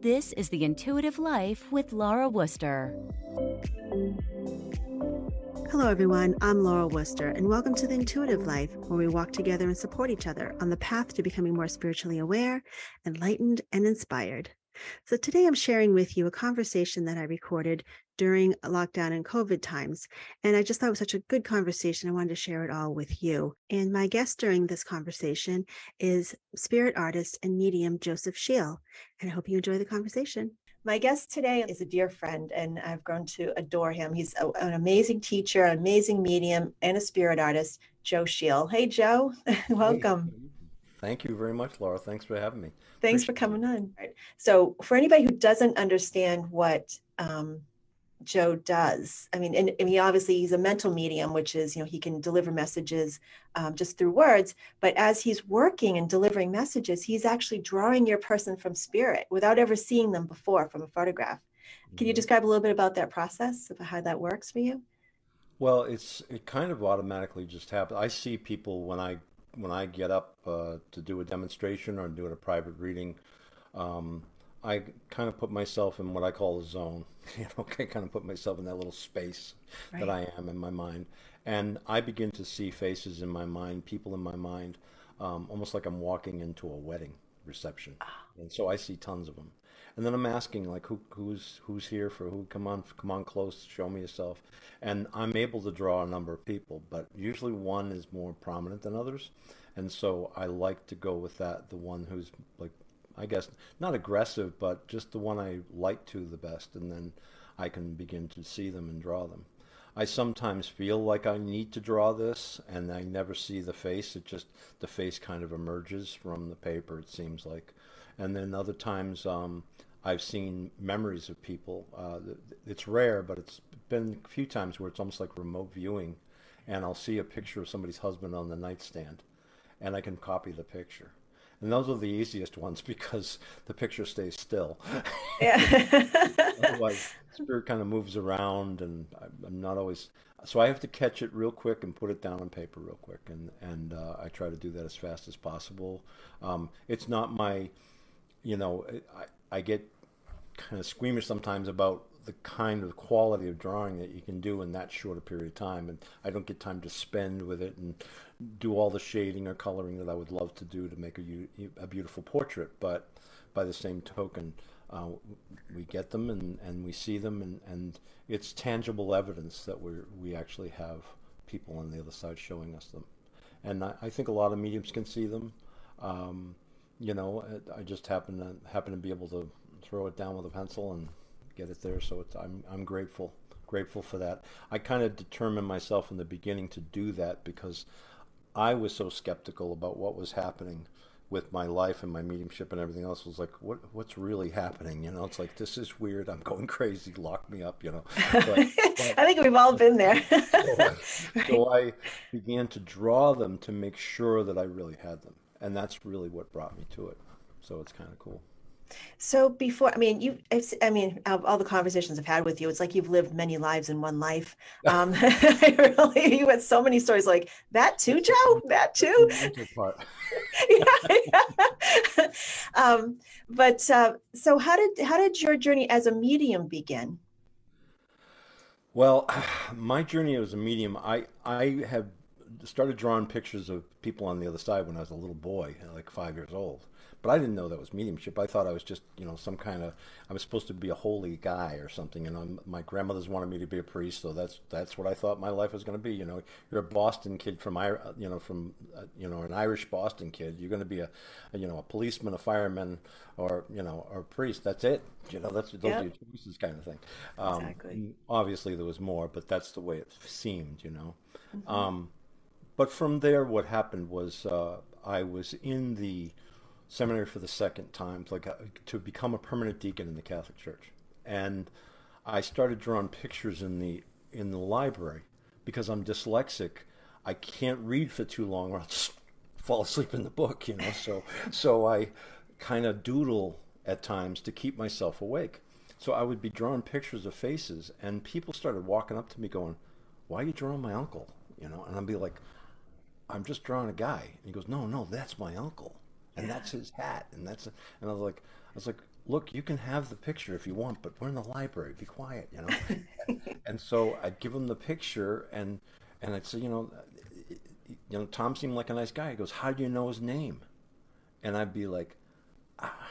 This is The Intuitive Life with Laura Wooster. Hello, everyone. I'm Laura Wooster, and welcome to the Intuitive Life, where we walk together and support each other on the path to becoming more spiritually aware, enlightened, and inspired. So, today I'm sharing with you a conversation that I recorded during lockdown and COVID times. And I just thought it was such a good conversation. I wanted to share it all with you. And my guest during this conversation is spirit artist and medium Joseph Shiel. And I hope you enjoy the conversation. My guest today is a dear friend, and I've grown to adore him. He's a, an amazing teacher, an amazing medium, and a spirit artist, Joe Shiel. Hey, Joe, welcome. Hey, thank you very much, Laura. Thanks for having me. Thanks Appreciate for coming on. So, for anybody who doesn't understand what um, Joe does. I mean, and, and, he obviously he's a mental medium, which is you know he can deliver messages um, just through words. But as he's working and delivering messages, he's actually drawing your person from spirit without ever seeing them before from a photograph. Can you mm-hmm. describe a little bit about that process of how that works for you? Well, it's it kind of automatically just happens. I see people when I when I get up uh, to do a demonstration or doing a private reading. Um, I kind of put myself in what I call a zone. You know, I kind of put myself in that little space right. that I am in my mind, and I begin to see faces in my mind, people in my mind, um, almost like I'm walking into a wedding reception, oh. and so I see tons of them. And then I'm asking like, who, who's who's here for who? Come on, come on close, show me yourself. And I'm able to draw a number of people, but usually one is more prominent than others, and so I like to go with that, the one who's like I guess not aggressive, but just the one I like to the best, and then I can begin to see them and draw them. I sometimes feel like I need to draw this, and I never see the face. It just the face kind of emerges from the paper. It seems like, and then other times um, I've seen memories of people. Uh, it's rare, but it's been a few times where it's almost like remote viewing, and I'll see a picture of somebody's husband on the nightstand, and I can copy the picture and those are the easiest ones because the picture stays still. Yeah. Otherwise, spirit kind of moves around, and I'm not always. So I have to catch it real quick and put it down on paper real quick, and and uh, I try to do that as fast as possible. Um, it's not my, you know, I I get kind of squeamish sometimes about the kind of quality of drawing that you can do in that short a period of time. And I don't get time to spend with it and do all the shading or coloring that I would love to do to make a, a beautiful portrait. But by the same token, uh, we get them and, and we see them, and, and it's tangible evidence that we we actually have people on the other side showing us them. And I, I think a lot of mediums can see them. Um, you know, I just happen to happen to be able to throw it down with a pencil and get it there. So I'm I'm grateful grateful for that. I kind of determined myself in the beginning to do that because I was so skeptical about what was happening with my life and my mediumship and everything else. Was like, what what's really happening? You know, it's like this is weird. I'm going crazy. Lock me up. You know. But, but, I think we've all been there. so, so I began to draw them to make sure that I really had them, and that's really what brought me to it. So it's kind of cool. So before, I mean, you, I mean, all the conversations I've had with you, it's like you've lived many lives in one life. Um, really, you had so many stories like that too, Joe, that too. yeah, yeah. Um, but uh, so how did, how did your journey as a medium begin? Well, my journey as a medium, I, I have started drawing pictures of people on the other side when I was a little boy, like five years old. But I didn't know that was mediumship. I thought I was just, you know, some kind of I was supposed to be a holy guy or something. And I'm, my grandmothers wanted me to be a priest, so that's that's what I thought my life was going to be. You know, you're a Boston kid from you know from uh, you know an Irish Boston kid. You're going to be a, a, you know a policeman, a fireman, or you know or a priest. That's it. You know, that's those yep. are your choices, kind of thing. Um, exactly. Obviously, there was more, but that's the way it seemed. You know. Mm-hmm. Um, but from there, what happened was uh, I was in the seminary for the second time, like uh, to become a permanent deacon in the Catholic Church, and I started drawing pictures in the in the library because I'm dyslexic. I can't read for too long, or I'll just fall asleep in the book, you know. So so I kind of doodle at times to keep myself awake. So I would be drawing pictures of faces, and people started walking up to me going, "Why are you drawing my uncle?" You know, and I'd be like, "I'm just drawing a guy." And he goes, "No, no, that's my uncle." And that's his hat, and that's a, and I was like, I was like, look, you can have the picture if you want, but we're in the library. Be quiet, you know. and, and so I'd give him the picture, and and I'd say, you know, you know, Tom seemed like a nice guy. He goes, how do you know his name? And I'd be like, ah,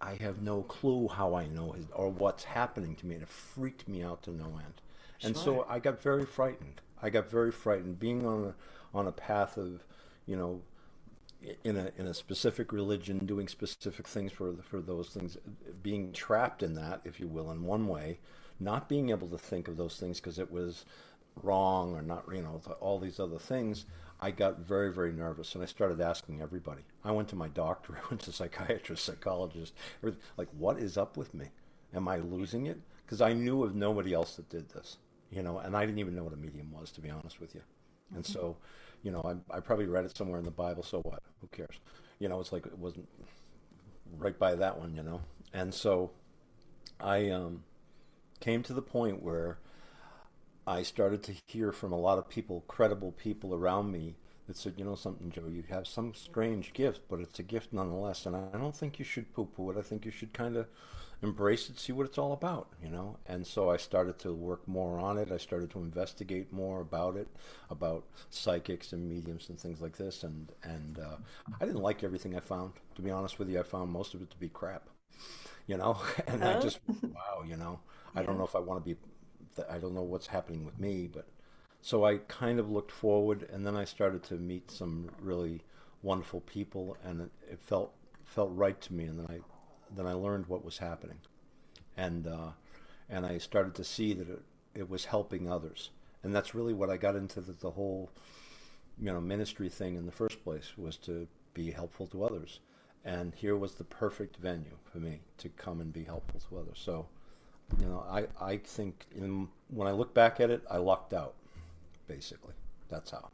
I have no clue how I know his or what's happening to me. And it freaked me out to no end. And sure. so I got very frightened. I got very frightened being on a on a path of, you know, in a in a specific religion, doing specific things for for those things, being trapped in that, if you will, in one way, not being able to think of those things because it was wrong or not, you know, all these other things. I got very very nervous and I started asking everybody. I went to my doctor, I went to psychiatrist, psychologist, like what is up with me? Am I losing it? Because I knew of nobody else that did this, you know, and I didn't even know what a medium was, to be honest with you. And mm-hmm. so you know, I, I probably read it somewhere in the Bible. So what? Who cares? You know, it's like it wasn't right by that one. You know, and so I um, came to the point where I started to hear from a lot of people, credible people around me, that said, you know something, Joe, you have some strange gift, but it's a gift nonetheless. And I don't think you should poo poo it. I think you should kind of embrace it, see what it's all about, you know. And so I started to work more on it. I started to investigate more about it, about psychics and mediums and things like this. And and uh, I didn't like everything I found. To be honest with you, I found most of it to be crap, you know. And oh. I just wow, you know. I don't know if I want to be. I don't know what's happening with me, but so I kind of looked forward, and then I started to meet some really wonderful people, and it, it felt felt right to me. And then I then I learned what was happening, and uh, and I started to see that it, it was helping others, and that's really what I got into the, the whole, you know, ministry thing in the first place was to be helpful to others, and here was the perfect venue for me to come and be helpful to others. So, you know, I I think in, when I look back at it, I lucked out, basically. That's how.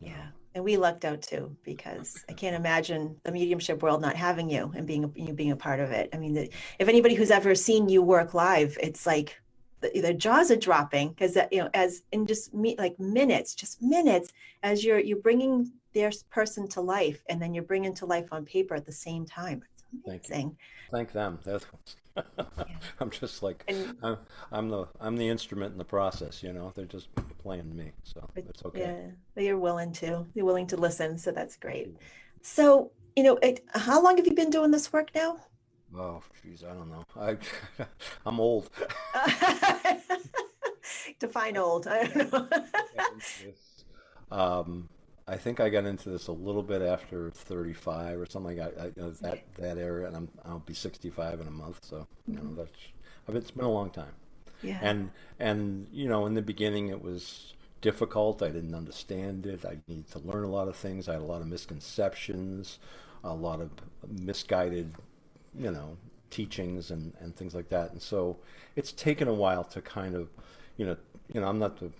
Yeah. Know and we lucked out too because I can't imagine the mediumship world not having you and being you being a part of it. I mean, the, if anybody who's ever seen you work live, it's like the, the jaws are dropping because uh, you know as in just me like minutes, just minutes as you're you're bringing their person to life and then you're bringing to life on paper at the same time. It's. Thank, you. Thank them. That's I'm just like and, I'm, I'm, the I'm the instrument in the process. You know, they're just playing me, so it's okay. Yeah, you're willing to. You're willing to listen, so that's great. So you know, it, how long have you been doing this work now? Oh, geez, I don't know. I I'm old. Define old. I don't know. um, I think I got into this a little bit after 35 or something like that. You know, that that era, and I'm I'll be 65 in a month. So you know that's it's been a long time. Yeah. And and you know, in the beginning, it was difficult. I didn't understand it. I needed to learn a lot of things. I had a lot of misconceptions, a lot of misguided, you know, teachings and and things like that. And so it's taken a while to kind of, you know, you know, I'm not the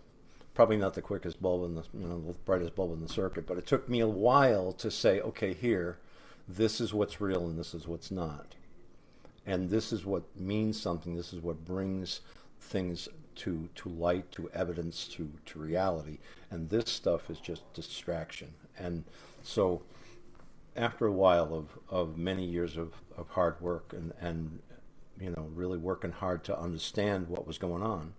probably not the quickest bulb in the you know the brightest bulb in the circuit, but it took me a while to say, okay, here, this is what's real and this is what's not, and this is what means something. This is what brings things to to light, to evidence, to to reality, and this stuff is just distraction. And so, after a while of of many years of of hard work and and you know really working hard to understand what was going on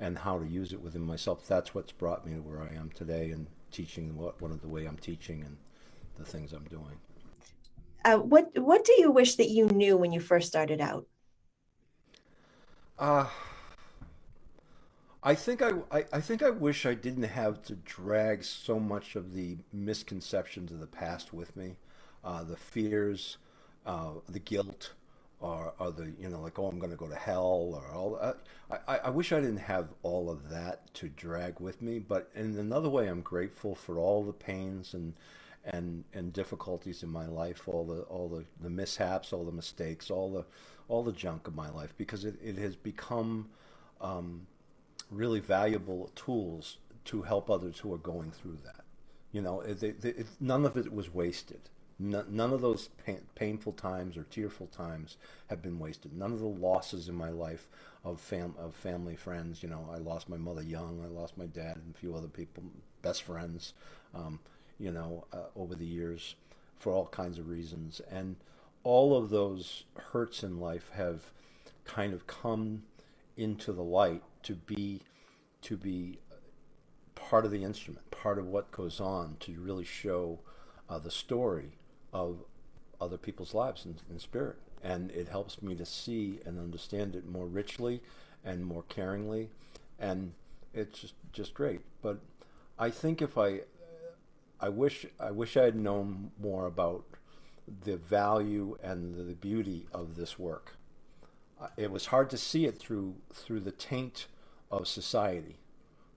and how to use it within myself. That's what's brought me to where I am today and teaching what one of the way I'm teaching and the things I'm doing. Uh, what What do you wish that you knew when you first started out? Uh, I think I, I, I think I wish I didn't have to drag so much of the misconceptions of the past with me, uh, the fears, uh, the guilt, or, the you know like oh I'm going to go to hell or all. Uh, I, I wish I didn't have all of that to drag with me. But in another way, I'm grateful for all the pains and and and difficulties in my life, all the all the, the mishaps, all the mistakes, all the all the junk of my life, because it, it has become um, really valuable tools to help others who are going through that. You know, it, it, none of it was wasted. None, of those pain, painful times or tearful times have been wasted. None of the losses in my life of fam of family friends. You know, I lost my mother young. I lost my dad and a few other people, best friends. Um, you know, uh, over the years for all kinds of reasons, and all of those hurts in life have kind of come into the light to be to be part of the instrument, part of what goes on to really show uh, the story of other people's lives in spirit. And it helps me to see and understand it more richly and more caringly. And it's just, just great. But I think if I, I wish, I wish I had known more about the value and the beauty of this work. Uh, it was hard to see it through through the taint of society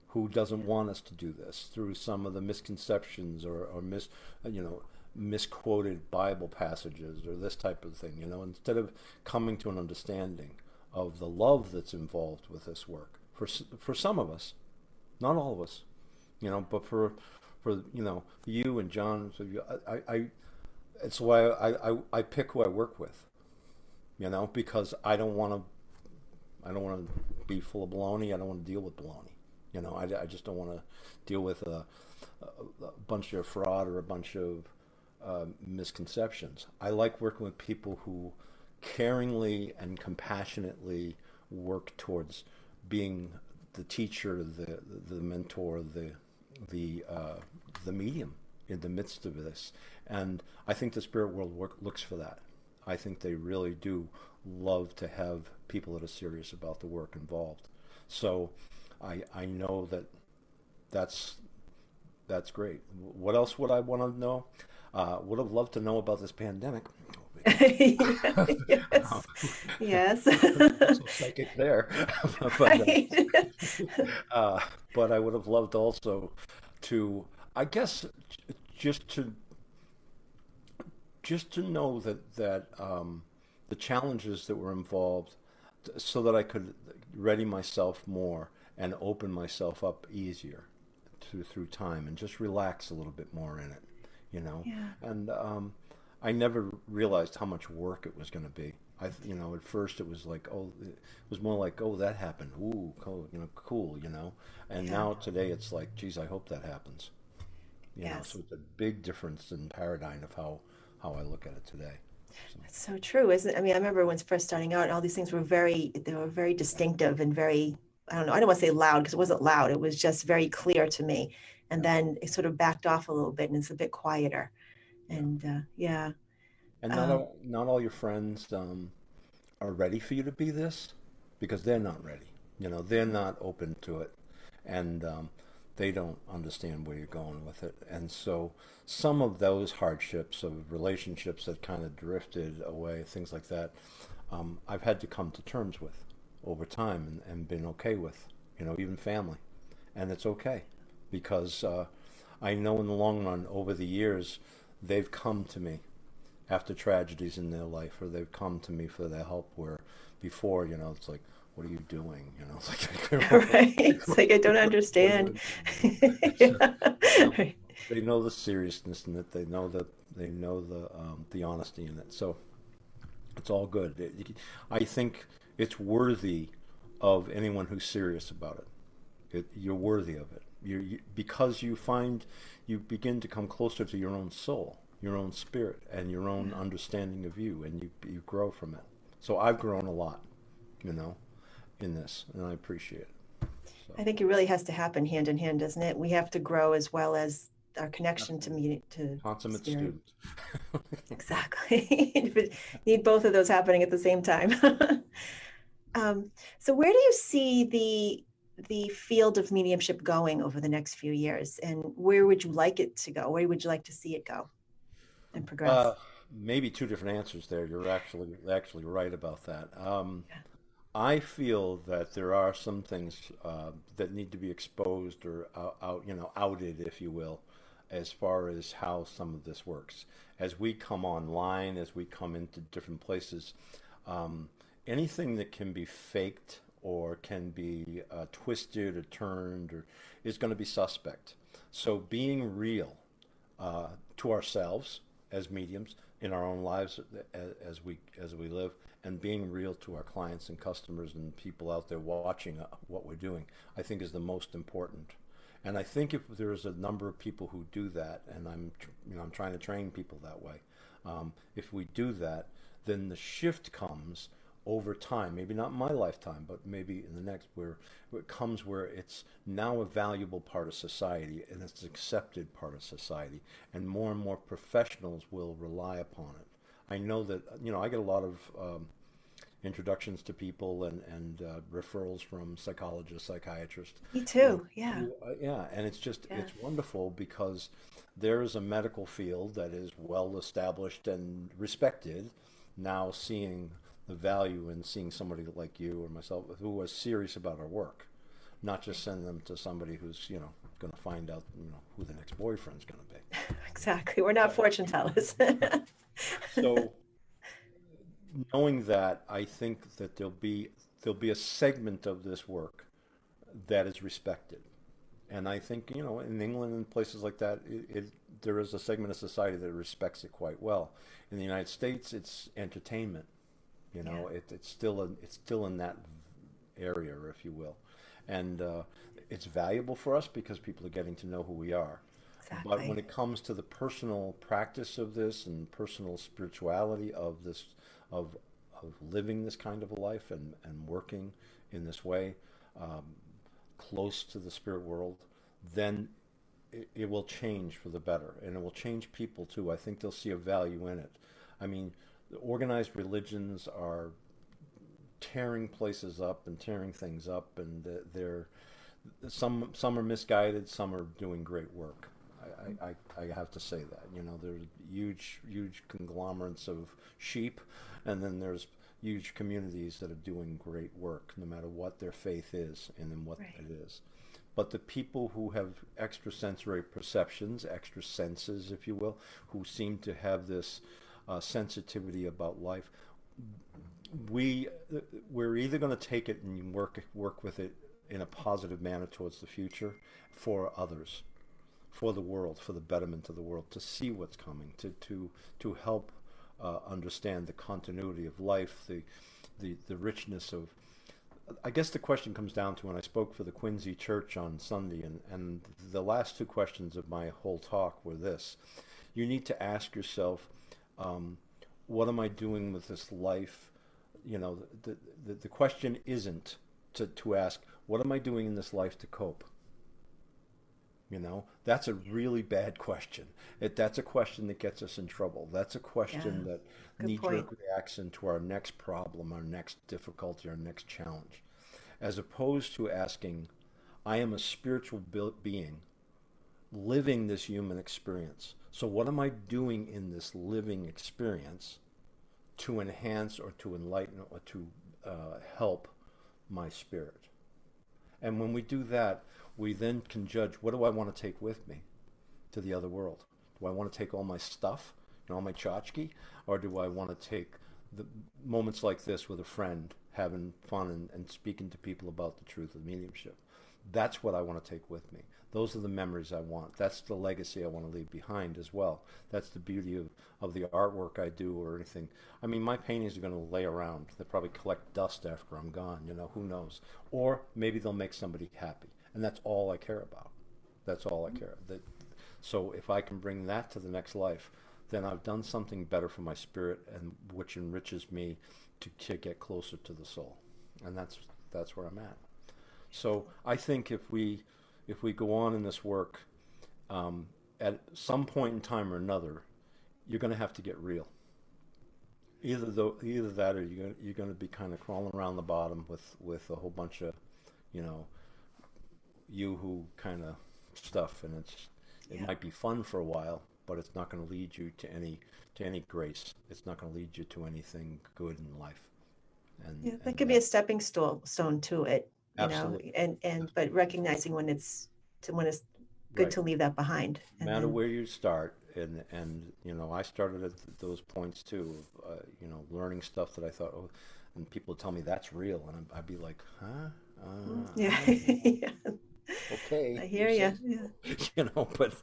who doesn't want us to do this through some of the misconceptions or, or mis you know misquoted bible passages or this type of thing you know instead of coming to an understanding of the love that's involved with this work for for some of us not all of us you know but for for you know you and john so you, I, I it's why I, I i pick who i work with you know because i don't want to I don't want to be full of baloney. I don't want to deal with baloney. You know, I, I just don't want to deal with a, a, a, bunch of fraud or a bunch of uh, misconceptions. I like working with people who caringly and compassionately work towards being the teacher, the the mentor, the the uh, the medium in the midst of this. And I think the spirit world work, looks for that. I think they really do love to have people that are serious about the work involved. So I, I know that that's that's great. What else would I want to know? Uh, would have loved to know about this pandemic. yes. yes. so psychic there. but, uh, uh, but I would have loved also to, I guess, just to just to know that that um, the challenges that were involved, so that I could ready myself more and open myself up easier to, through time and just relax a little bit more in it, you know. Yeah. And um, I never realized how much work it was going to be. I, you know, at first it was like, oh, it was more like, oh, that happened. Ooh, cool, you know, cool, you know. And yeah. now today it's like, geez, I hope that happens. You yes. know, so it's a big difference in paradigm of how how I look at it today. So. That's so true, isn't it? I mean, I remember when first starting out, all these things were very, they were very distinctive and very, I don't know, I don't want to say loud because it wasn't loud. It was just very clear to me. And then it sort of backed off a little bit and it's a bit quieter. And uh, yeah. And not, um, all, not all your friends um, are ready for you to be this because they're not ready. You know, they're not open to it. And um, they don't understand where you're going with it. And so some of those hardships of relationships that kind of drifted away, things like that, um, I've had to come to terms with over time and, and been okay with, you know, even family. And it's okay because uh, I know in the long run, over the years, they've come to me after tragedies in their life, or they've come to me for their help where before, you know, it's like, what are you doing? You know, it's like, right. It's like, I don't understand. yeah. They know the seriousness in it. They know that they know the, um, the honesty in it. So it's all good. It, it, I think it's worthy of anyone who's serious about it. it you're worthy of it. You, you, because you find you begin to come closer to your own soul, your own spirit, and your own understanding of you, and you you grow from it. So I've grown a lot, you know in this, and I appreciate it. So. I think it really has to happen hand in hand, doesn't it? We have to grow as well as our connection to me to consummate spirit. student. Exactly. Need both of those happening at the same time. um, so, where do you see the the field of mediumship going over the next few years, and where would you like it to go? Where would you like to see it go and progress? Uh, maybe two different answers there. You're actually actually right about that. Um, Yeah. I feel that there are some things uh, that need to be exposed or out, out, you know, outed, if you will, as far as how some of this works. As we come online, as we come into different places, um, anything that can be faked or can be uh, twisted or turned or is going to be suspect. So being real uh, to ourselves as mediums in our own lives as, as we as we live, and being real to our clients and customers and people out there watching uh, what we're doing, I think is the most important. And I think if there's a number of people who do that, and I'm you know I'm trying to train people that way, um, if we do that, then the shift comes over time, maybe not my lifetime, but maybe in the next, where, where it comes where it's now a valuable part of society and it's an accepted part of society, and more and more professionals will rely upon it. I know that you know I get a lot of um, introductions to people and and uh, referrals from psychologists, psychiatrists, Me too. Yeah. uh, yeah, and it's just Yeah. it's wonderful because there is a medical field that is well established and respected. Now seeing the value in seeing somebody like you or myself who is serious about our work, not just send them to somebody who's you know going to find out you know who the next boyfriend's going to be. Exactly. We're not fortune tellers. So knowing that, I think that there'll be there'll be a segment of this work that is respected, and I think you know in England and places like that, it, it there is a segment of society that respects it quite well. In the United States, it's entertainment. You know, it, it's still a, it's still in that area, if you will, and uh, it's valuable for us because people are getting to know who we are. But when it comes to the personal practice of this and personal spirituality of this, of of living this kind of a life and, and working in this way, um, close to the spirit world, then it, it will change for the better, and it will change people too. I think they'll see a value in it. I mean, organized religions are tearing places up and tearing things up, and they're some some are misguided, some are doing great work. I, I, I have to say that. You know, there's huge huge conglomerates of sheep, and then there's huge communities that are doing great work, no matter what their faith is and in what Right. it is. But the people who have extrasensory perceptions, extra senses, if you will, who seem to have this uh, sensitivity about life, we we're either going to take it and work work with it in a positive manner towards the future for others, for the world, for the betterment of the world, to see what's coming, to to to help uh, understand the continuity of life, the the the richness of. I guess the question comes down to when I spoke for the Quincy Church on Sunday, and, and the last two questions of my whole talk were this. You need to ask yourself, um, what am I doing with this life? You know, the, the, the question isn't to, to ask, what am I doing in this life to cope? You know, that's a really bad question. It, that's a question that gets us in trouble. That's a question Yeah, that knee jerk reacts into our next problem, our next difficulty, our next challenge. As opposed to asking, I am a spiritual being living this human experience. So, what am I doing in this living experience to enhance or to enlighten or to uh, help my spirit? And when we do that, we then can judge what do I want to take with me to the other world? Do I want to take all my stuff and all my tchotchke? Or do I want to take the moments like this with a friend, having fun and, and speaking to people about the truth of mediumship? That's what I want to take with me. Those are the memories I want. That's the legacy I want to leave behind as well. That's the beauty of, of the artwork I do or anything. I mean, my paintings are going to lay around. They'll probably collect dust after I'm gone, you know, who knows? Or maybe they'll make somebody happy. And that's all I care about. That's all I mm-hmm. care. That, so if I can bring that to the next life, then I've done something better for my spirit and which enriches me to, to get closer to the soul. And that's that's where I'm at. So I think if we if we go on in this work, um, at some point in time or another, you're going to have to get real. Either though, either that, or you're gonna, you're going to be kind of crawling around the bottom with with a whole bunch of, you know, you who kind of stuff, and it's it Yeah. might be fun for a while, but it's not going to lead you to any to any grace. It's not going to lead you to anything good in life. And Yeah, that and could be a stepping stone stone to it, you know, and and but recognizing when it's to when it's good Right. to leave that behind. no matter then- where you start and and you know i started at th- those points too of uh, you know learning stuff that i thought oh and people tell me that's real and I'd, I'd be like huh uh, Yeah, I don't know. yeah, okay I hear you you. Yeah. you know but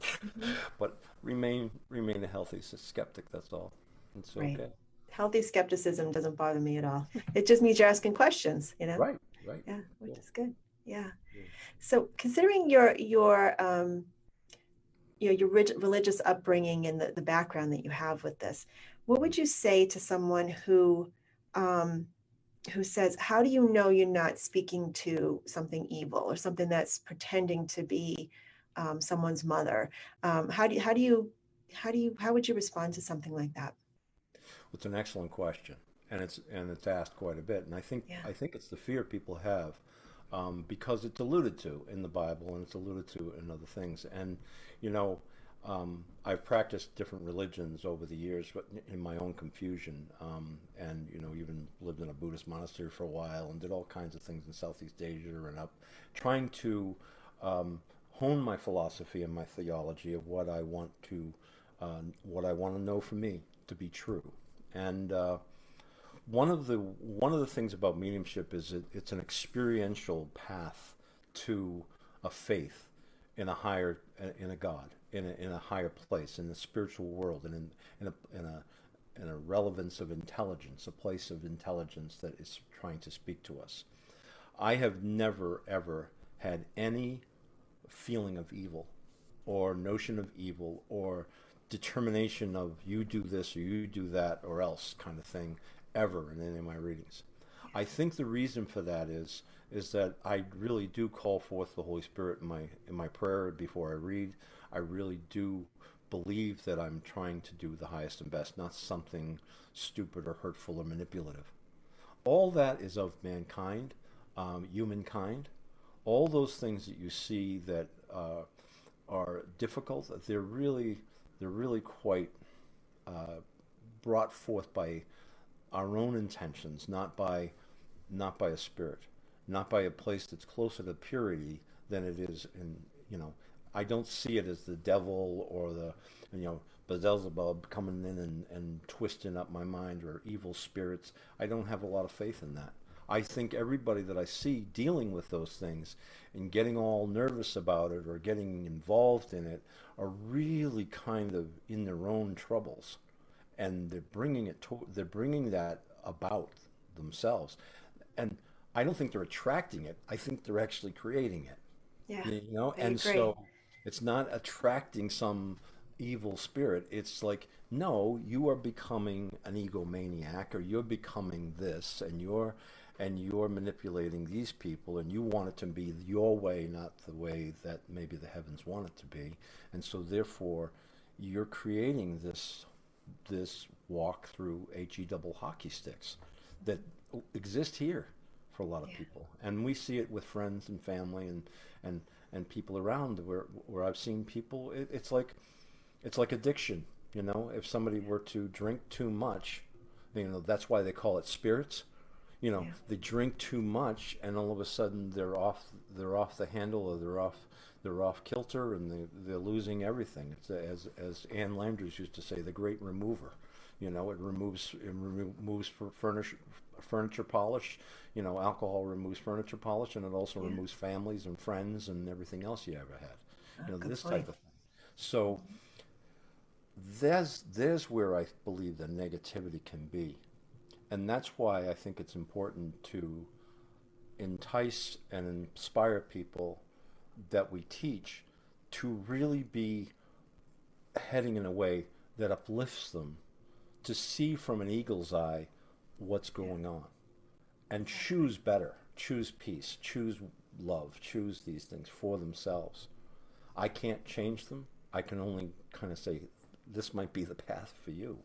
but remain remain a healthy skeptic that's all it's Right. okay Healthy skepticism doesn't bother me at all. It just means you're asking questions, you know. right right Yeah, which Yeah. is good. Yeah. Yeah. So considering your your um you know your religious upbringing and the, the background that you have with this, what would you say to someone who um who says, How do you know you're not speaking to something evil or something that's pretending to be um, someone's mother? Um, how do you how do you how do you how would you respond to something like that? It's an excellent question, and it's and it's asked quite a bit. And I think Yeah. I think it's the fear people have um, because it's alluded to in the Bible and it's alluded to in other things. And you know, um, I've practiced different religions over the years, but in my own confusion, um, and you know, even lived in a Buddhist monastery for a while and did all kinds of things in Southeast Asia and up, trying to um, hone my philosophy and my theology of what I want to uh, what I want to know for me to be true. And uh, one of the one of the things about mediumship is it, it's an experiential path to a faith in a higher in a God in a, in a higher place in the spiritual world and in, in a in a in a relevance of intelligence, a place of intelligence that is trying to speak to us. I have never ever had any feeling of evil or notion of evil or determination of you do this or you do that or else kind of thing ever in any of my readings. I think the reason for that is is that I really do call forth the Holy Spirit in my in my prayer before I read. I really do believe that I'm trying to do the highest and best, not something stupid or hurtful or manipulative. All that is of mankind, um, humankind. All those things that you see that uh, are difficult, they're really they're really quite uh, brought forth by our own intentions, not by not by a spirit, not by a place that's closer to purity than it is in you know. I don't see it as the devil or the you know Beelzebub coming in and, and twisting up my mind or evil spirits. I don't have a lot of faith in that. I think everybody that I see dealing with those things and getting all nervous about it or getting involved in it are really kind of in their own troubles and they're bringing it to, they're bringing that about themselves. And i don't think they're attracting it. I think they're actually creating it. Yeah. you know and agree. so it's not attracting some evil spirit. It's like no you are becoming an egomaniac or you're becoming this and you're and you're manipulating these people and you want it to be your way not the way that maybe the heavens want it to be. And so therefore you're creating this this walk through he double hockey sticks that exist here for a lot of people. And we see it with friends and family and and and people around where where I've seen people it, it's like it's like addiction you know? If somebody were to drink too much you know that's why they call it spirits you know Yeah. they drink too much and all of a sudden they're off they're off the handle or they're off they're off kilter and they, they're losing everything it's as as Ann Landers used to say the great remover you know it removes it removes furniture furniture polish you know alcohol removes furniture polish and it also Yeah. removes families and friends and everything else you ever had ah, you know this point. type of thing so there's there's where I believe the negativity can be and that's why I think it's important to entice and inspire people that we teach to really be heading in a way that uplifts them to see from an eagle's eye what's going on and choose better choose peace choose love, choose these things for themselves. I can't change them. I can only kind of say, this might be the path for you.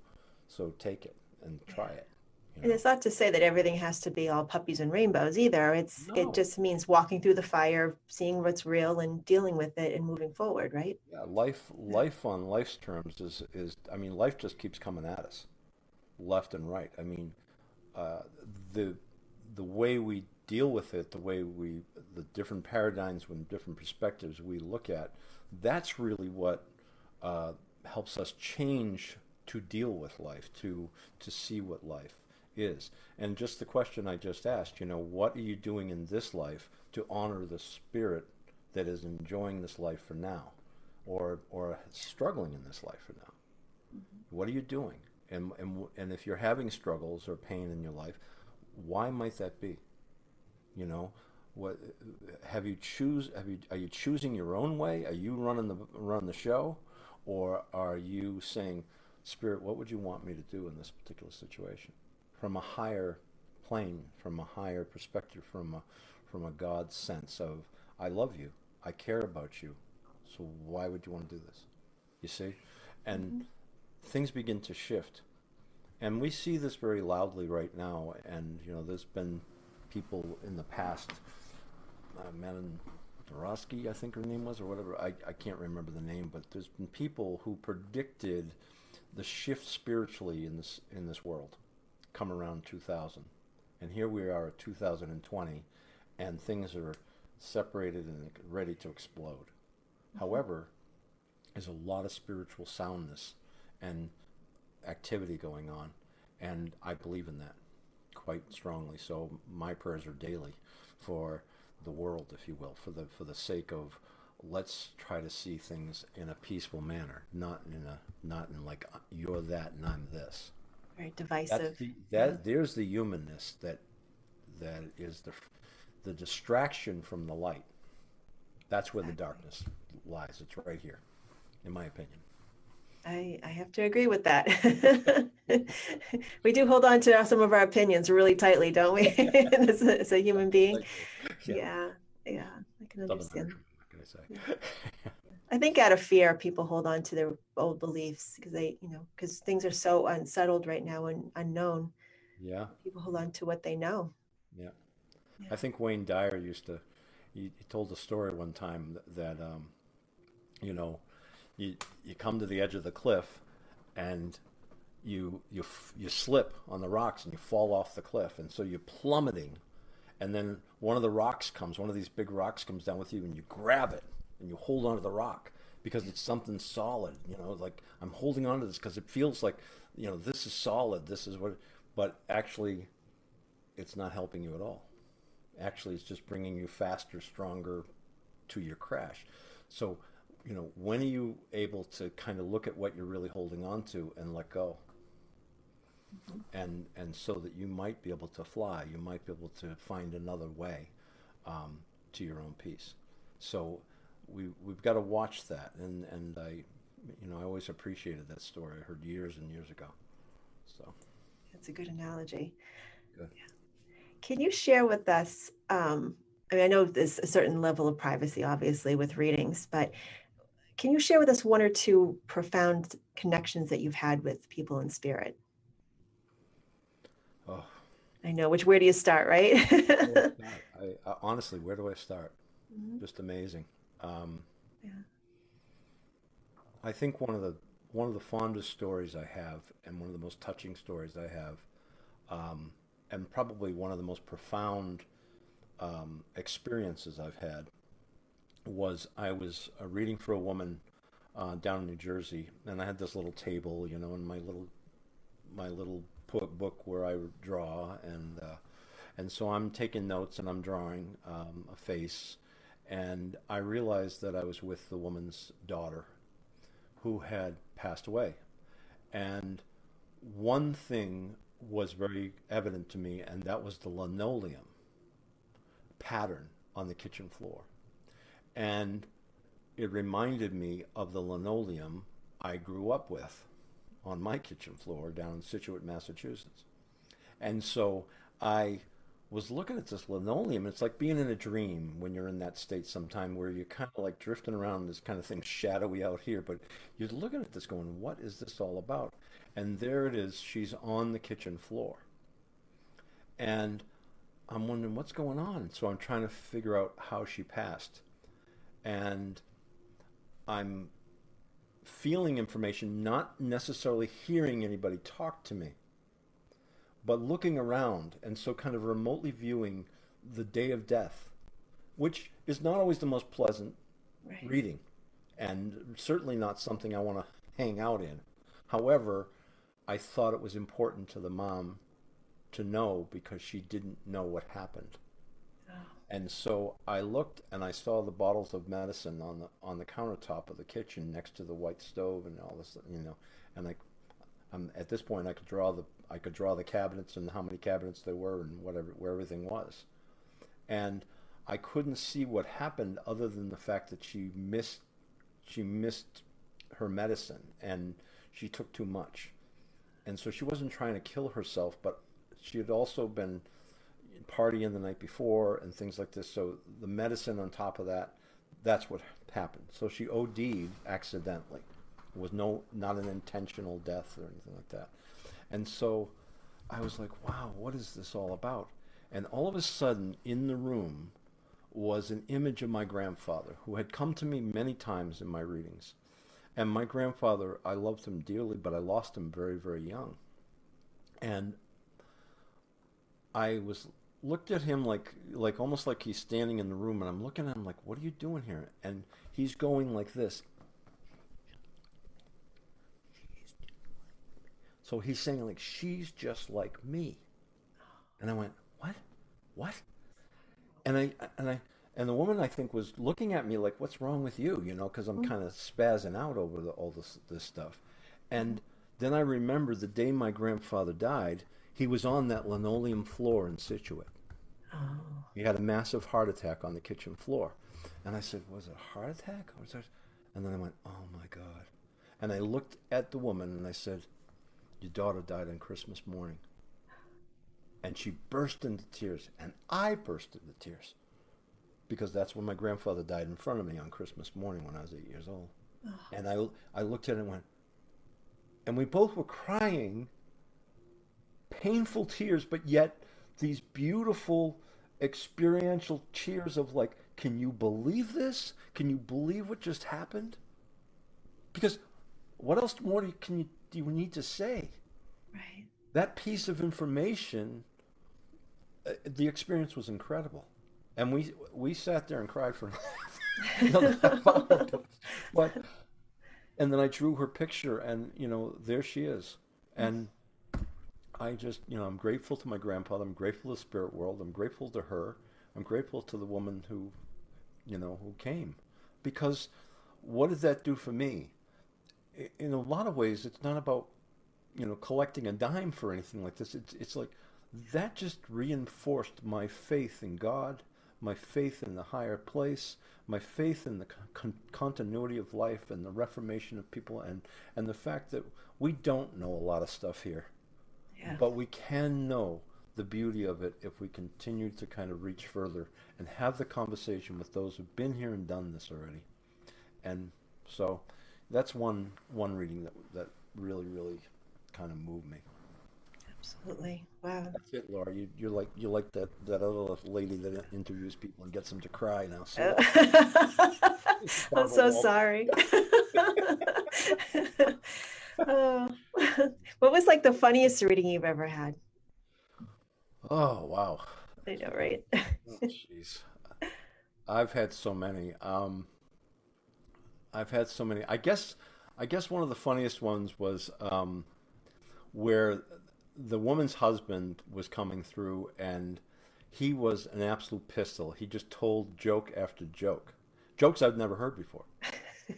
So take it and try it. You know? And it's not to say that everything has to be all puppies and rainbows either. It's no. it just means walking through the fire, seeing what's real, and dealing with it, and moving forward. Right? Yeah, life life on life's terms is is I mean life just keeps coming at us, left and right. I mean, uh, the the way we deal with it, the way we the different paradigms and different perspectives we look at, that's really what uh, helps us change to deal with life, to to see what life is. And just the question I just asked, you know, what are you doing in this life to honor the spirit that is enjoying this life for now, or or struggling in this life for now? Mm-hmm. What are you doing? And and and if you're having struggles or pain in your life, why might that be? You know, what have you choose? Have you are you choosing your own way? Are you running the run the show, or are you saying? Spirit, what would you want me to do in this particular situation? From a higher plane, from a higher perspective, from a, from a God sense of, I love you, I care about you, so why would you want to do this? You see? And mm-hmm. things begin to shift. And we see this very loudly right now. And, you know, there's been people in the past, uh, Manon Dorosky, I think her name was, or whatever. I, I can't remember the name, but there's been people who predicted the shift spiritually in this in this world come around 2000 and here we are at 2020 and things are separated and ready to explode mm-hmm. however there's a lot of spiritual soundness and activity going on and i believe in that quite strongly so my prayers are daily for the world if you will for the for the sake of let's try to see things in a peaceful manner, not in a not in like you're that and I'm this. Very divisive. The, that yeah. there's the humanness that that is the the distraction from the light. That's where exactly. the darkness lies. It's right here, in my opinion. I, I have to agree with that. we do hold on to some of our opinions really tightly, don't we? as, a, as, a, human being. Yeah. yeah, yeah, I can understand say. I think out of fear, people hold on to their old beliefs because they, you know, because things are so unsettled right now and unknown. Yeah. People hold on to what they know. Yeah. yeah. I think Wayne Dyer used to, he, told a story one time that, that um, you know, you, you come to the edge of the cliff and you, you, you slip on the rocks and you fall off the cliff. And so you're plummeting and then one of the rocks comes, one of these big rocks comes down with you, and you grab it and you hold onto the rock because it's something solid. You know, like I'm holding onto this because it feels like, you know, this is solid. This is what, but actually, it's not helping you at all. Actually, it's just bringing you faster, stronger to your crash. So, you know, when are you able to kind of look at what you're really holding on to and let go? and and so that you might be able to fly, you might be able to find another way um, to your own peace. So we we've got to watch that, and and I, you know, I always appreciated that story. I heard years and years ago. So that's a good analogy. Good. Yeah. Can you share with us? Um, I mean, I know there's a certain level of privacy, obviously, with readings, but can you share with us one or two profound connections that you've had with people in spirit? Oh. I know. Which where do you start, right? I, I, honestly, where do I start? Mm-hmm. Just amazing. Um, yeah. I think one of the one of the fondest stories I have, and one of the most touching stories I have, um, and probably one of the most profound um, experiences I've had, was I was uh, reading for a woman uh, down in New Jersey, and I had this little table, you know, and my little my little book where I draw, and uh, and so I'm taking notes and I'm drawing um, a face, and I realized that I was with the woman's daughter, who had passed away, and one thing was very evident to me, and that was the linoleum pattern on the kitchen floor, and it reminded me of the linoleum I grew up with on my kitchen floor down in Scituate, Massachusetts. And so I was looking at this linoleum. It's like being in a dream when you're in that state sometime where you're kind of like drifting around this kind of thing shadowy out here, but you're looking at this going, what is this all about? And there it is. She's on the kitchen floor. And I'm wondering what's going on. So I'm trying to figure out how she passed. And I'm feeling information, not necessarily hearing anybody talk to me but looking around and so kind of remotely viewing the day of death, which is not always the most pleasant right. reading and certainly not something I want to hang out in. However, I thought it was important to the mom to know because she didn't know what happened. Oh. And so I looked and I saw the bottles of medicine on the on the countertop of the kitchen next to the white stove and all this, you know. And I, I'm at this point I could draw the I could draw the cabinets and how many cabinets there were and whatever where everything was. And I couldn't see what happened other than the fact that she missed she missed her medicine and she took too much. And so she wasn't trying to kill herself, but she had also been partying the night before and things like this. So the medicine on top of that, that's what happened. So she OD'd accidentally. It was no not an intentional death or anything like that. And so I was like, wow, what is this all about? And all of a sudden, in the room was an image of my grandfather, who had come to me many times in my readings. And my grandfather, I loved him dearly, but I lost him very, very young. And I was looked at him like like almost like he's standing in the room and I'm looking at him like what are you doing here and he's going like this So he's saying like she's just like me. And I went, "What? What?" And I and I and the woman I think was looking at me like, "What's wrong with you?" You know, because I'm mm-hmm. kind of spazzing out over the, all this this stuff. And then I remember the day my grandfather died, he was on that linoleum floor in Scituate. Oh. He had a massive heart attack on the kitchen floor. And I said, Was it a heart attack? Was that... And then I went, Oh my God. And I looked at the woman and I said, your daughter died on Christmas morning. And she burst into tears, and I burst into tears because that's when my grandfather died in front of me on Christmas morning when I was eight years old. Oh. And I, I looked at it and went, and we both were crying, painful tears, but yet these beautiful experiential cheers of like, can you believe this? Can you believe what just happened? Because what else more can you do you need to say? Right. That piece of information, uh, the experience was incredible, and we we sat there and cried for but and then I drew her picture, and you know there she is, and I just you know I'm grateful to my grandfather. I'm grateful to the spirit world. I'm grateful to her. I'm grateful to the woman who, you know, who came, because what did that do for me? In a lot of ways, it's not about you know collecting a dime for anything like this. It's it's like that just reinforced my faith in God, my faith in the higher place, my faith in the con- continuity of life and the reformation of people, and and the fact that we don't know a lot of stuff here, yeah. but we can know the beauty of it if we continue to kind of reach further and have the conversation with those who've been here and done this already. And so that's one one reading that that really really kind of moved me. Absolutely. Wow. That's it, Laura. You, you're like you're like that that other lady that interviews people and gets them to cry now. So. I'm so sorry. oh. what was like the funniest reading you've ever had? Oh wow. I know, right? Jeez. oh, I've had so many. Um, I've had so many. I guess I guess one of the funniest ones was um, where the woman's husband was coming through and he was an absolute pistol. He just told joke after joke, jokes I've never heard before,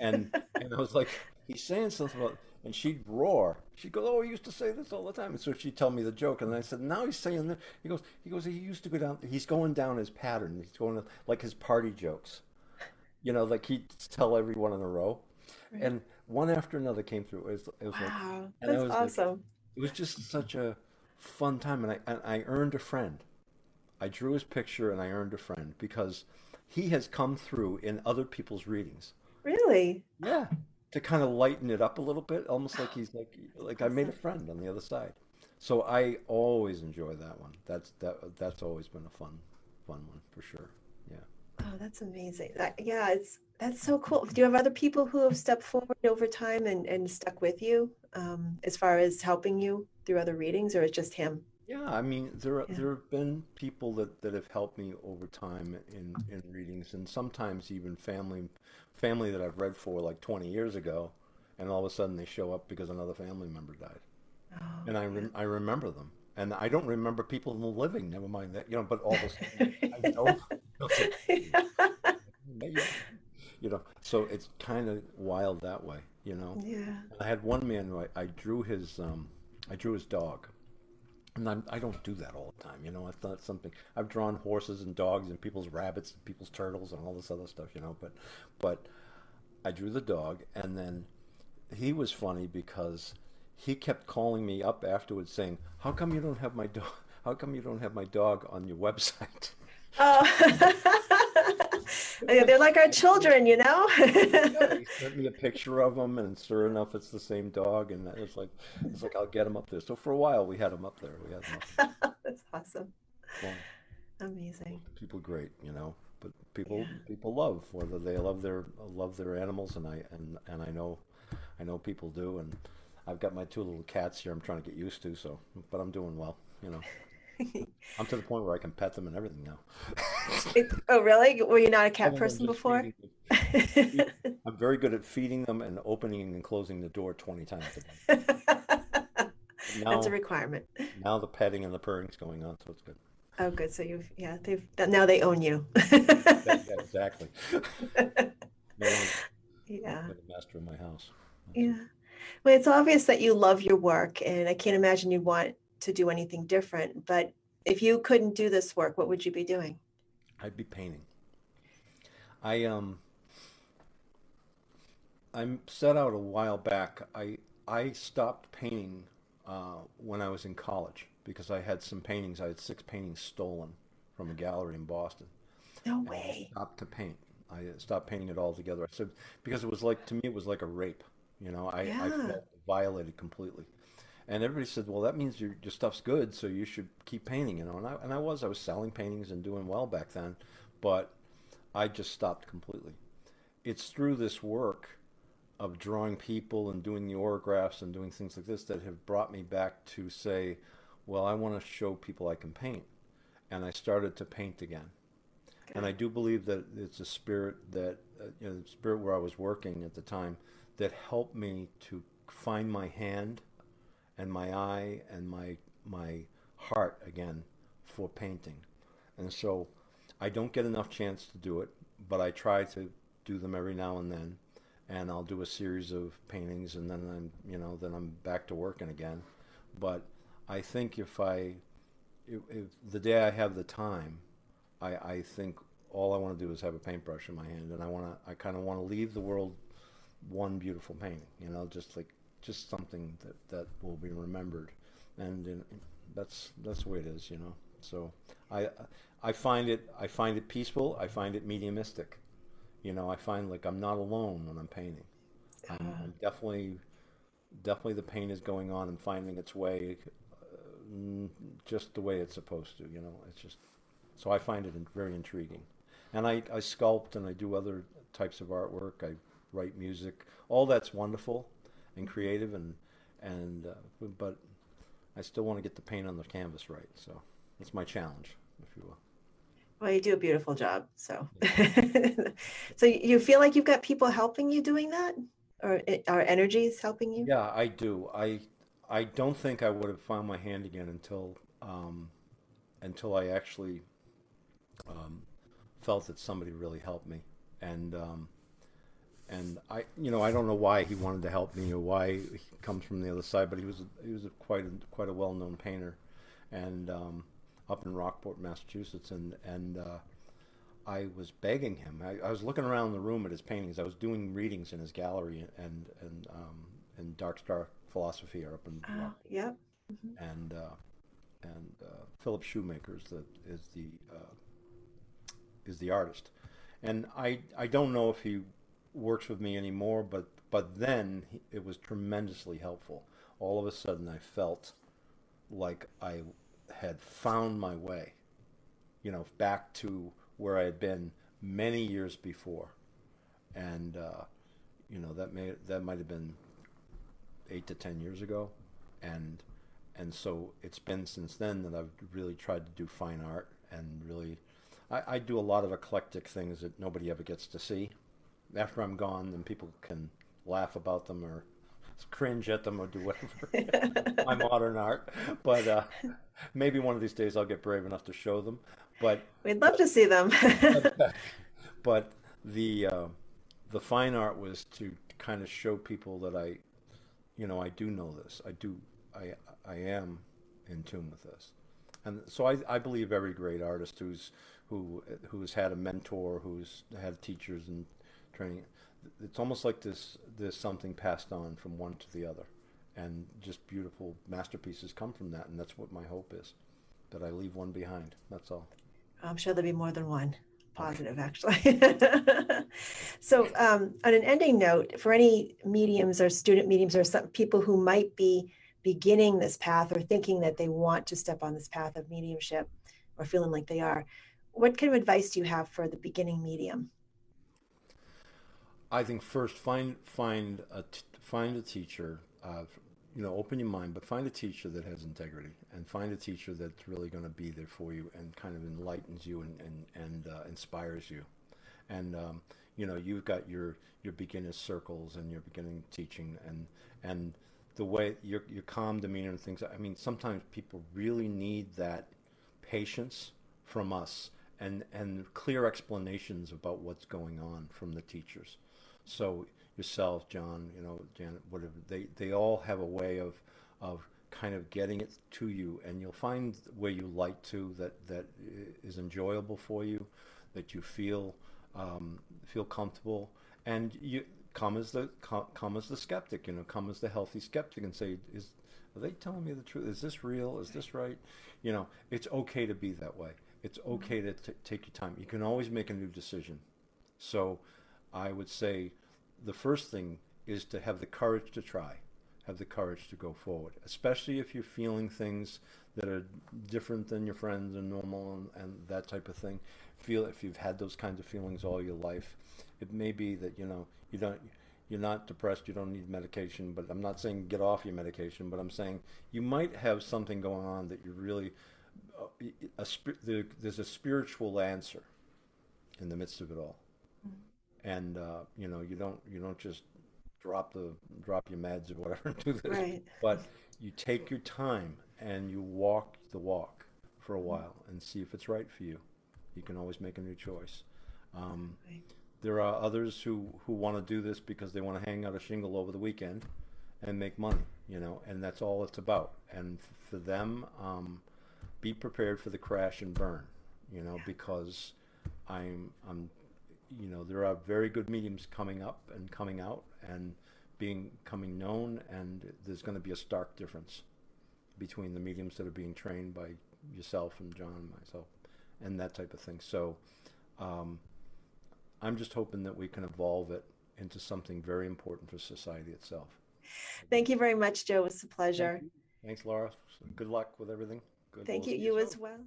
and and I was like, he's saying something about, and she'd roar. She'd go, "Oh, he used to say this all the time." And so she'd tell me the joke, and I said, "Now he's saying that." He goes, "He goes, he used to go down. He's going down his pattern. He's going like his party jokes." You know, like he'd tell everyone in a row, right. and one after another came through. It was, it was wow, like, that's was awesome. Like, it was just such a fun time, and I and I earned a friend. I drew his picture and I earned a friend because he has come through in other people's readings. Really? Yeah, to kind of lighten it up a little bit, almost like he's like like I made a friend on the other side. So I always enjoy that one. That's that that's always been a fun fun one for sure. Oh, that's amazing. That, yeah, it's that's so cool. Do you have other people who have stepped forward over time and, and stuck with you um, as far as helping you through other readings, or it's just him? Yeah, I mean, there Yeah. there have been people that, that have helped me over time in, in readings, and sometimes even family family that I've read for like 20 years ago, and all of a sudden they show up because another family member died, Oh, and I rem I remember them, and I don't remember people in the living. Never mind that, you know. But all sudden, I know, you know. So it's kind of wild that way, you know. yeah. I had one man who I, I drew his um, I drew his dog, and I'm, I don't do that all the time. You know, I thought something. I've drawn horses and dogs and people's rabbits and people's turtles and all this other stuff. You know, but but I drew the dog, and then he was funny because he kept calling me up afterwards saying, "How come you don't have my dog? How come you don't have my dog on your website?" Oh, they're like our children, you know. Yeah, he sent me a picture of them, and sure enough, it's the same dog. And it's like, it's like I'll get him up there. So for a while, we had him up there. We had him up That's awesome. there. Well, Amazing. people great, you know. But people, Yeah. people love whether they love their love their animals, and I and and I know, I know people do. And I've got my two little cats here. I'm trying to get used to. So, but I'm doing well, you know. I'm to the point where I can pet them and everything now. It- oh, really? Were you not a cat person before? I'm very good at feeding them and opening and closing the door 20 times a day. Now, That's a requirement. now the petting and the purring's going on, so it's good. Oh, good. So you've, yeah, they've, now they own you. Yeah, exactly. No Yeah. the master of my house. Yeah. Well, it's obvious that you love your work, and I can't imagine you'd want to do anything different. But if you couldn't do this work, what would you be doing? I'd be painting. I um I set out a while back. I I stopped painting uh, when I was in college because I had some paintings. I had six paintings stolen from a gallery in Boston. No And I way. stopped to paint. I stopped painting it all together. I said because it was like to me it was like a rape. You know, I, I felt violated completely. And everybody said, "Well, that means your your stuff's good, so you should keep painting." You know, and I and I was I was selling paintings and doing well back then, but I just stopped completely. It's through this work of drawing people and doing the autographs and doing things like this that have brought me back to say, "Well, I want to show people I can paint," and I started to paint again. And I do believe that it's a spirit that, uh, you know, the spirit where I was working at the time that helped me to find my hand and my eye and my my heart again for painting. And so I don't get enough chance to do it, but I try to do them every now and then. And I'll do a series of paintings and then I'm, you know, then I'm back to working again. But I think if I if, if the day I have the time, I, I think all I want to do is have a paintbrush in my hand, and I want to. I kind of want to leave the world one beautiful painting. You know, just like just something that that will be remembered, and in, that's that's the way it is. You know, so I I find it I find it peaceful. I find it mediumistic. You know, I find like I'm not alone when I'm painting. I'm, I'm definitely definitely the paint is going on and finding its way uh, just the way it's supposed to. You know, it's just so I find it very intriguing. And I, I sculpt and I do other types of artwork. I write music. All that's wonderful and creative, and and uh, but I still want to get the paint on the canvas right. So that's my challenge, if you will. Well, you do a beautiful job. So, so you feel like you've got people helping you doing that, or our are energies helping you? Yeah, I do. I I don't think I would have found my hand again until um, until I actually um, felt that somebody really helped me, and um, and I you know I don't know why he wanted to help me or why he comes from the other side, but he was he was a, quite a, quite a well known painter, and um, up in Rockport, Massachusetts, and and uh, I was begging him. I, I was looking around the room at his paintings. I was doing readings in his gallery and and um, in Dark Star Philosophy are up in Oh, Rockport. yep. and uh, and uh, Philip Shoemaker is the is the uh, is the artist, and I I don't know if he works with me anymore, but but then it was tremendously helpful. All of a sudden, I felt like I had found my way, you know, back to where I had been many years before, and uh, you know that may that might have been eight to ten years ago, and and so it's been since then that I've really tried to do fine art and really I, I do a lot of eclectic things that nobody ever gets to see. After I'm gone, then people can laugh about them or cringe at them or do whatever. My modern art. But uh, maybe one of these days i'll get brave enough to show them. But we'd love to see them. But the uh, the fine art was to kind of show people that i you know i do know this. I do i i am in tune with this. And so i i believe every great artist who's who who's had a mentor who's had teachers and training it's almost like this there's something passed on from one to the other. And just beautiful masterpieces come from that and that's what my hope is that i leave one behind. That's all. I'm sure there'll be more than one positive actually. So um, on an ending note for any mediums or student mediums or some people who might be beginning this path or thinking that they want to step on this path of mediumship or feeling like they are what kind of advice do you have for the beginning medium I think first find find a t- find a teacher. Uh, you know, open your mind, but find a teacher that has integrity, and find a teacher that's really going to be there for you and kind of enlightens you and and and uh, inspires you. And um, you know, you've got your your beginner circles and your beginning teaching, and and the way your your calm demeanor and things. I mean, sometimes people really need that patience from us and and clear explanations about what's going on from the teachers so yourself, John, you know, Janet, whatever, they, they all have a way of, of kind of getting it to you and you'll find where you like to that, that is enjoyable for you, that you feel, um, feel comfortable and you come as the, come, come as the skeptic, you know, come as the healthy skeptic and say, is, are they telling me the truth? Is this real? Is this right? You know, it's okay to be that way. It's okay to t- take your time. You can always make a new decision. So I would say the first thing is to have the courage to try, have the courage to go forward, especially if you're feeling things that are different than your friends and normal and, and that type of thing. Feel if you've had those kinds of feelings all your life, it may be that you know you don't you're not depressed, you don't need medication, but I'm not saying get off your medication, but I'm saying you might have something going on that you really, a, a, there's a spiritual answer in the midst of it all. And uh, you know you don't you don't just drop the drop your meds or whatever and do this right. but you take your time and you walk the walk for a while and see if it's right for you. You can always make a new choice. Um, right. there are others who who want to do this because they want to hang out a shingle over the weekend and make money you know and that's all it's about. And for them um, be prepared for the crash and burn you know yeah. because i'm i'm you know, there are very good mediums coming up and coming out and being coming known, and there's going to be a stark difference between the mediums that are being trained by yourself and John and myself, and that type of thing. So, um, I'm just hoping that we can evolve it into something very important for society itself. Thank you very much, Joe. It was a pleasure. Thanks, Laura. Good luck with everything. Good Thank you. You as well.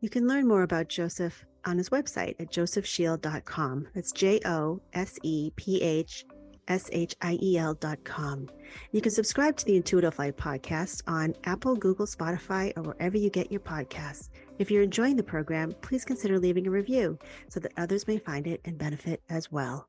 You can learn more about Joseph on his website at josephshiel.com. That's J O S E P H S H I E L.com. You can subscribe to the Intuitive Life podcast on Apple, Google, Spotify, or wherever you get your podcasts. If you're enjoying the program, please consider leaving a review so that others may find it and benefit as well.